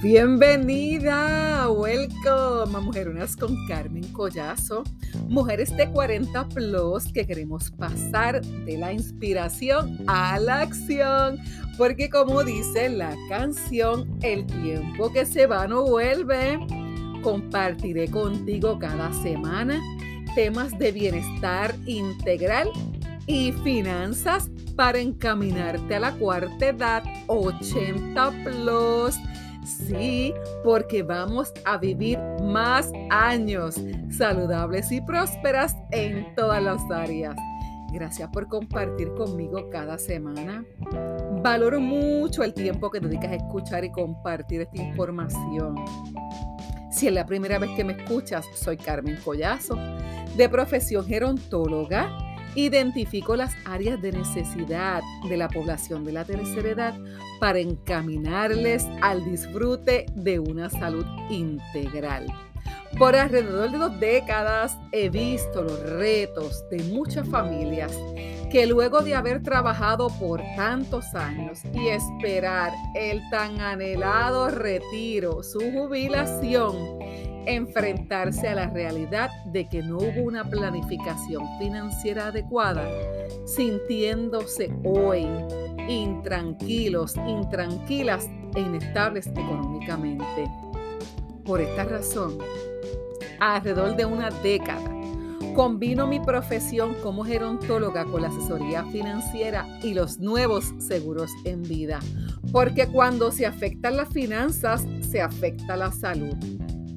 Bienvenida, welcome a Mujerunas con Carmen Collazo, mujeres de 40 plus que queremos pasar de la inspiración a la acción, porque como dice la canción, el tiempo que se va no vuelve. Compartiré contigo cada semana temas de bienestar integral y finanzas para encaminarte a la cuarta edad 80 plus Sí, porque vamos a vivir más años saludables y prósperas en todas las áreas. Gracias por compartir conmigo cada semana. Valoro mucho el tiempo que dedicas a escuchar y compartir esta información. Si es la primera vez que me escuchas, soy Carmen Collazo, de profesión gerontóloga Identifico las áreas de necesidad de la población de la tercera edad para encaminarles al disfrute de una salud integral. Por alrededor de dos décadas he visto los retos de muchas familias que luego de haber trabajado por tantos años y esperar el tan anhelado retiro, su jubilación, enfrentarse a la realidad de que no hubo una planificación financiera adecuada, sintiéndose hoy intranquilos, intranquilas e inestables económicamente. Por esta razón, alrededor de una década, combino mi profesión como gerontóloga con la asesoría financiera y los nuevos seguros en vida, porque cuando se afectan las finanzas, se afecta la salud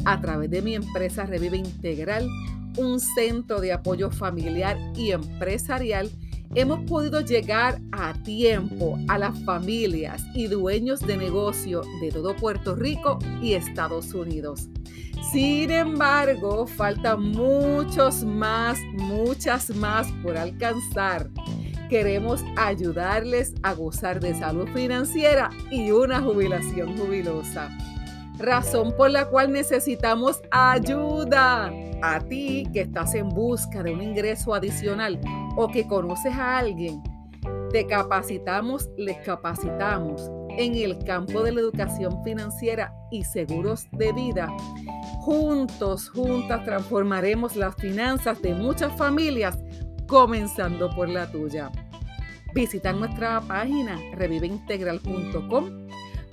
a través de mi empresa Revive Integral, un centro de apoyo familiar y empresarial, hemos podido llegar a tiempo a las familias y dueños de negocio de todo Puerto Rico y Estados Unidos. Sin embargo, faltan muchos más, muchas más por alcanzar. Queremos ayudarles a gozar de salud financiera y una jubilación jubilosa razón por la cual necesitamos ayuda. A ti que estás en busca de un ingreso adicional o que conoces a alguien, te capacitamos, les capacitamos en el campo de la educación financiera y seguros de vida. Juntos, juntas transformaremos las finanzas de muchas familias, comenzando por la tuya. Visita nuestra página reviveintegral.com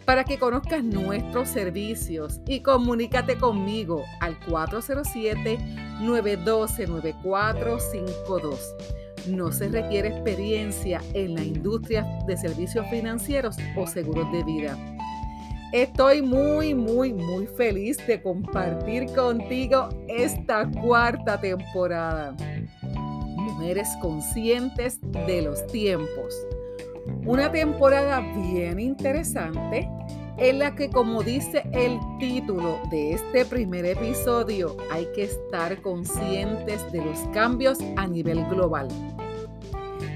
para que conozcas nuestros servicios y comunícate conmigo al 407-912-9452. No se requiere experiencia en la industria de servicios financieros o seguros de vida. Estoy muy, muy, muy feliz de compartir contigo esta cuarta temporada. Mujeres conscientes de los tiempos una temporada bien interesante en la que, como dice el título de este primer episodio, hay que estar conscientes de los cambios a nivel global.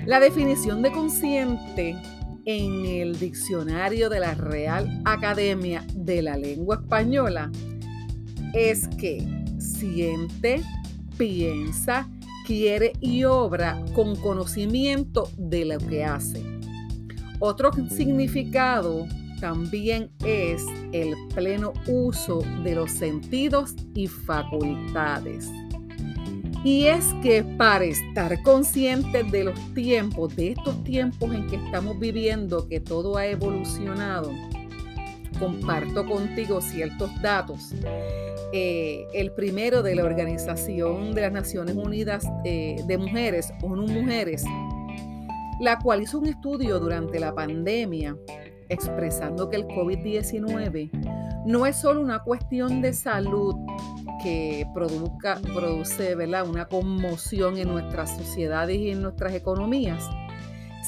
La definición de consciente en el diccionario de la Real Academia de la Lengua Española es que siente, piensa, quiere y obra con conocimiento de lo que hace. Otro significado también es el pleno uso de los sentidos y facultades. Y es que para estar conscientes de los tiempos, de estos tiempos en que estamos viviendo, que todo ha evolucionado, comparto contigo ciertos datos. Eh, el primero de la Organización de las Naciones Unidas eh, de Mujeres, ONU Mujeres, la cual hizo un estudio durante la pandemia expresando que el COVID-19 no es solo una cuestión de salud que produzca, produce una conmoción en nuestras sociedades y en nuestras economías,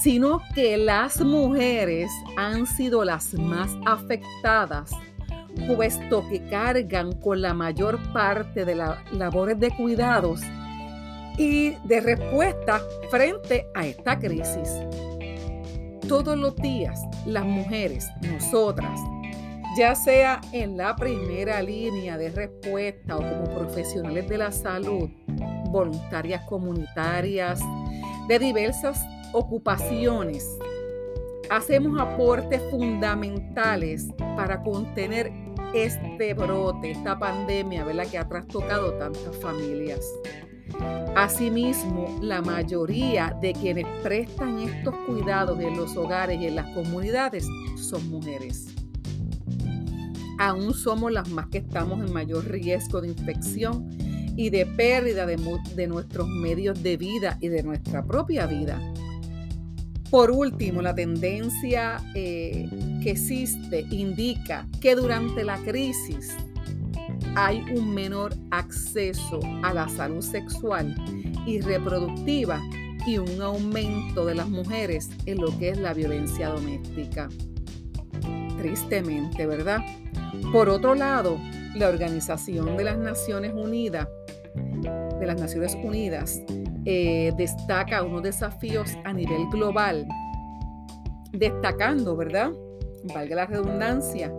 sino que las mujeres han sido las más afectadas, puesto que cargan con la mayor parte de las labores de cuidados y de respuesta frente a esta crisis. Todos los días las mujeres, nosotras, ya sea en la primera línea de respuesta o como profesionales de la salud, voluntarias comunitarias, de diversas ocupaciones, hacemos aportes fundamentales para contener este brote, esta pandemia, ¿verdad? Que ha trastocado tantas familias. Asimismo, la mayoría de quienes prestan estos cuidados en los hogares y en las comunidades son mujeres. Aún somos las más que estamos en mayor riesgo de infección y de pérdida de, nuestros medios de vida y de nuestra propia vida. Por último, la tendencia eh, que existe indica que durante la crisis hay un menor acceso a la salud sexual y reproductiva y un aumento de las mujeres en lo que es la violencia doméstica. Tristemente, ¿verdad? Por otro lado, la Organización de las Naciones Unidas, de las Naciones Unidas, eh, destaca unos desafíos a nivel global, destacando, ¿verdad? Valga la redundancia,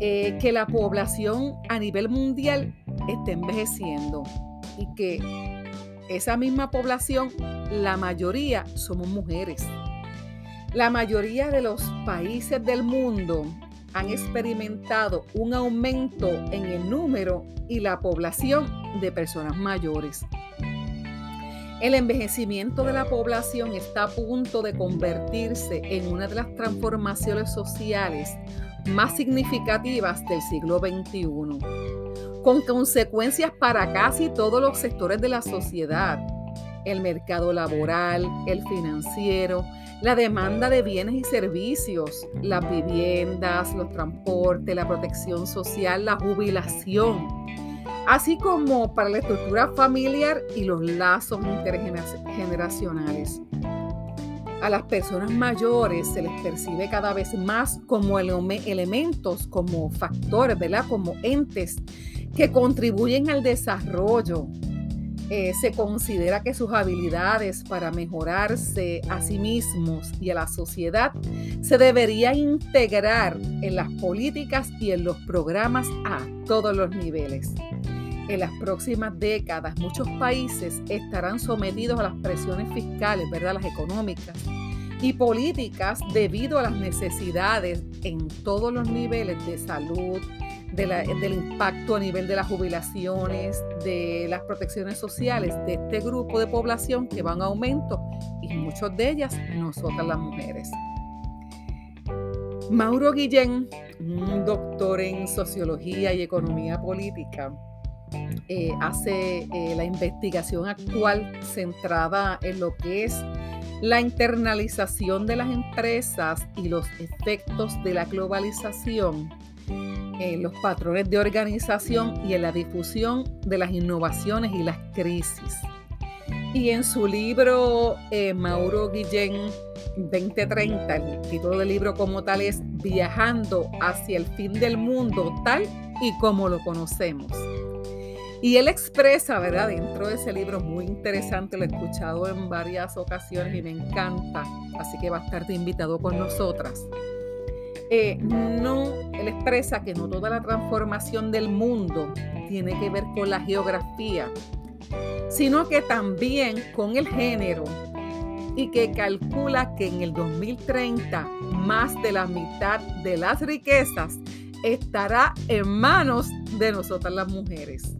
eh, que la población a nivel mundial está envejeciendo y que esa misma población, la mayoría somos mujeres. La mayoría de los países del mundo han experimentado un aumento en el número y la población de personas mayores. El envejecimiento de la población está a punto de convertirse en una de las transformaciones sociales más significativas del siglo XXI, con consecuencias para casi todos los sectores de la sociedad, el mercado laboral, el financiero, la demanda de bienes y servicios, las viviendas, los transportes, la protección social, la jubilación, así como para la estructura familiar y los lazos intergeneracionales. A las personas mayores se les percibe cada vez más como elementos, como factores, ¿verdad? Como entes que contribuyen al desarrollo. Eh, se considera que sus habilidades para mejorarse a sí mismos y a la sociedad se debería integrar en las políticas y en los programas a todos los niveles. En las próximas décadas, muchos países estarán sometidos a las presiones fiscales, ¿verdad? Las económicas y políticas debido a las necesidades en todos los niveles de salud, del impacto a nivel de las jubilaciones, de las protecciones sociales de este grupo de población que van a aumento y muchas de ellas nosotras las mujeres. Mauro Guillén, un doctor en sociología y economía política, eh, hace eh, la investigación actual centrada en lo que es la internalización de las empresas y los efectos de la globalización en los patrones de organización y en la difusión de las innovaciones y las crisis. Y en su libro eh, Mauro Guillén 2030, el título del libro como tal es Viajando hacia el fin del mundo tal y como lo conocemos. Y él expresa, ¿verdad? Dentro de ese libro muy interesante, lo he escuchado en varias ocasiones y me encanta, así que va a estar de invitado con nosotras. Eh, no, él expresa que no toda la transformación del mundo tiene que ver con la geografía, sino que también con el género y que calcula que en el 2030 más de la mitad de las riquezas estará en manos de nosotras las mujeres.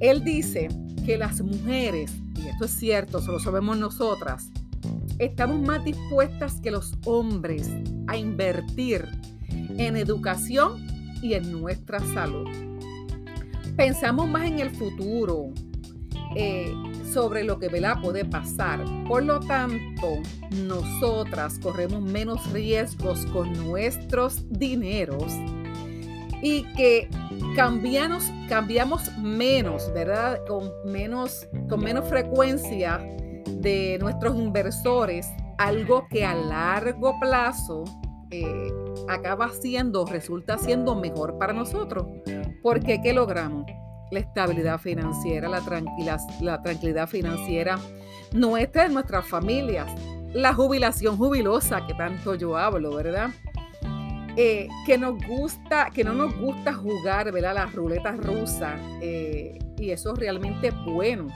Él dice que las mujeres, y esto es cierto, solo sabemos nosotras, estamos más dispuestas que los hombres a invertir en educación y en nuestra salud. Pensamos más en el futuro, eh, sobre lo que ¿verdad? puede pasar. Por lo tanto, nosotras corremos menos riesgos con nuestros dineros y que cambiamos, cambiamos menos, ¿verdad? Con menos, con menos frecuencia de nuestros inversores, algo que a largo plazo eh, acaba siendo, resulta siendo mejor para nosotros. Porque ¿qué logramos? La estabilidad financiera, la, la tranquilidad financiera nuestra, de nuestras familias, la jubilación jubilosa que tanto yo hablo, ¿verdad? Eh, que nos gusta, que no nos gusta jugar, ¿verdad? Las ruletas rusas. Eh, y eso es realmente bueno,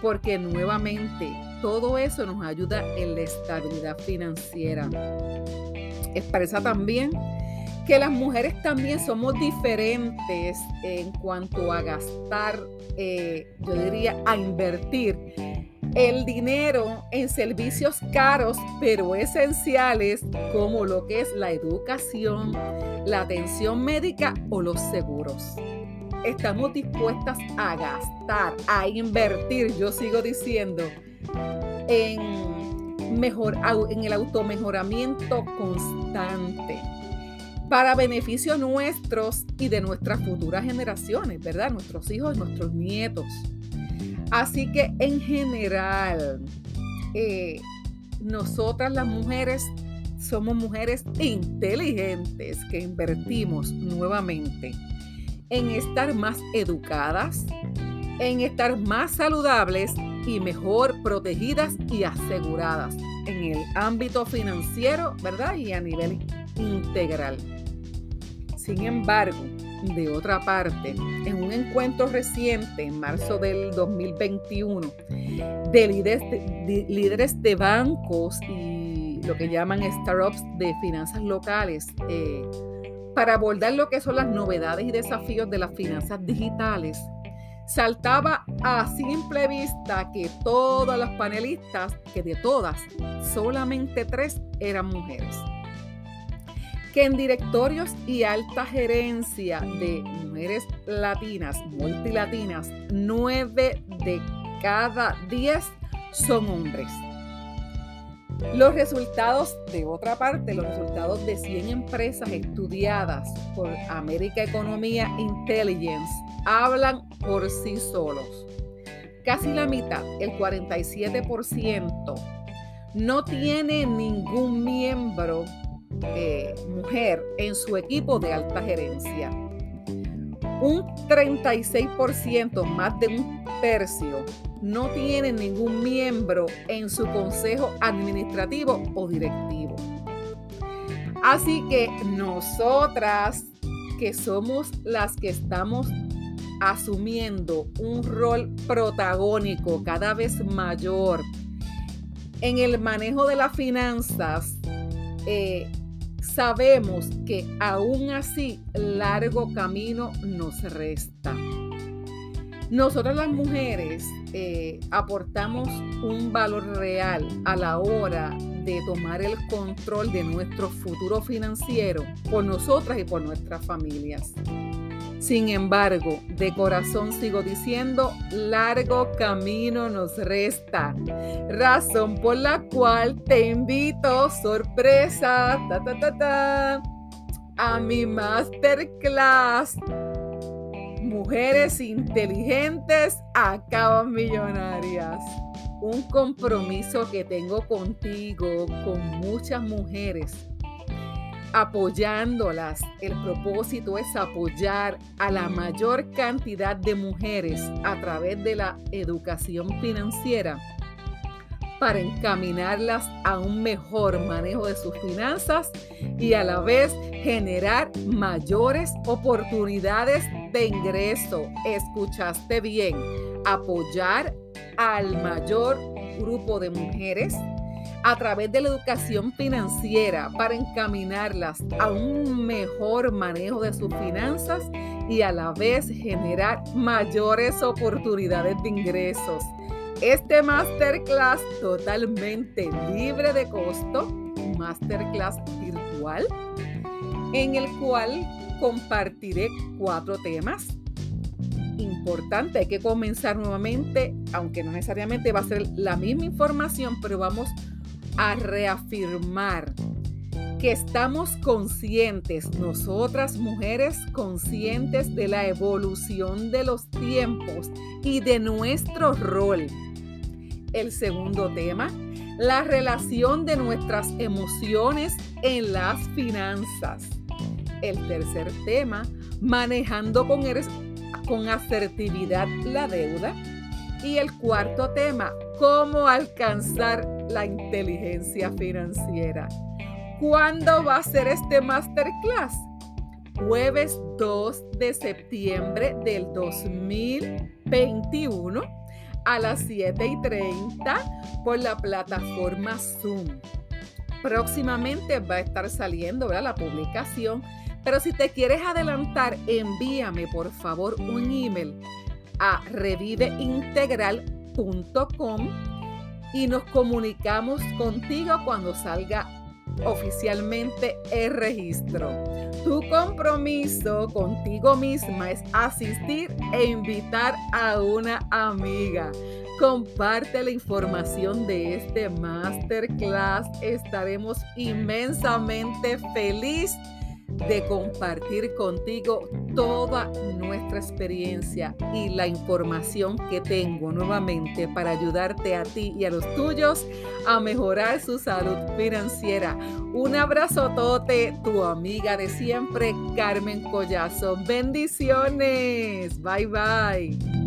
porque nuevamente todo eso nos ayuda en la estabilidad financiera. Expresa también que las mujeres también somos diferentes en cuanto a gastar, eh, yo diría, a invertir el dinero en servicios caros pero esenciales como lo que es la educación, la atención médica o los seguros. Estamos dispuestas a gastar, a invertir, yo sigo diciendo, en, mejor, en el automejoramiento constante para beneficio nuestros y de nuestras futuras generaciones, ¿verdad? Nuestros hijos nuestros nietos. Así que en general, eh, nosotras las mujeres somos mujeres inteligentes que invertimos nuevamente en estar más educadas, en estar más saludables y mejor protegidas y aseguradas en el ámbito financiero, ¿verdad? Y a nivel integral. Sin embargo, de otra parte, en un encuentro reciente, en marzo del 2021, de líderes de, bancos y lo que llaman startups de finanzas locales, eh, para abordar lo que son las novedades y desafíos de las finanzas digitales, saltaba a simple vista que todas las panelistas, que de todas, solamente tres eran mujeres que en directorios y alta gerencia de mujeres latinas, multilatinas, nueve de cada diez son hombres. Los resultados, de otra parte, los resultados de 100 empresas estudiadas por América Economía Intelligence hablan por sí solos. Casi la mitad, el 47%, no tiene ningún miembro eh, mujer en su equipo de alta gerencia. Un 36%, más de un tercio, no tiene ningún miembro en su consejo administrativo o directivo. Así que nosotras, que somos las que estamos asumiendo un rol protagónico cada vez mayor en el manejo de las finanzas, eh, sabemos que aún así largo camino nos resta. Nosotras las mujeres eh, aportamos un valor real a la hora de tomar el control de nuestro futuro financiero por nosotras y por nuestras familias. Sin embargo, de corazón sigo diciendo, largo camino nos resta. Razón por la cual te invito, sorpresa, a mi masterclass. Mujeres inteligentes acaban millonarias. Un compromiso que tengo contigo, con muchas mujeres apoyándolas. El propósito es apoyar a la mayor cantidad de mujeres a través de la educación financiera para encaminarlas a un mejor manejo de sus finanzas y a la vez generar mayores oportunidades de ingreso. Escuchaste bien, apoyar al mayor grupo de mujeres a través de la educación financiera para encaminarlas a un mejor manejo de sus finanzas y a la vez generar mayores oportunidades de ingresos. Este masterclass totalmente libre de costo, masterclass virtual, en el cual compartiré cuatro temas importante, hay que comenzar nuevamente, aunque no necesariamente va a ser la misma información, pero vamos a reafirmar que estamos conscientes, nosotras mujeres conscientes de la evolución de los tiempos y de nuestro rol. El segundo tema, la relación de nuestras emociones en las finanzas. El tercer tema, manejando con, con asertividad la deuda. Y el cuarto tema, cómo alcanzar la inteligencia financiera. ¿Cuándo va a ser este masterclass? Jueves 2 de septiembre del 2021 a las 7 y 30 por la plataforma Zoom. Próximamente va a estar saliendo la publicación Pero si te quieres adelantar, envíame por favor un email a reviveintegral.com y nos comunicamos contigo cuando salga oficialmente el registro. Tu compromiso contigo misma es asistir e invitar a una amiga. Comparte la información de este masterclass. Estaremos inmensamente felices de compartir contigo toda nuestra experiencia y la información que tengo nuevamente para ayudarte a ti y a los tuyos a mejorar su salud financiera. Un abrazo tote, tu amiga de siempre, Carmen Collazo. Bendiciones. Bye bye.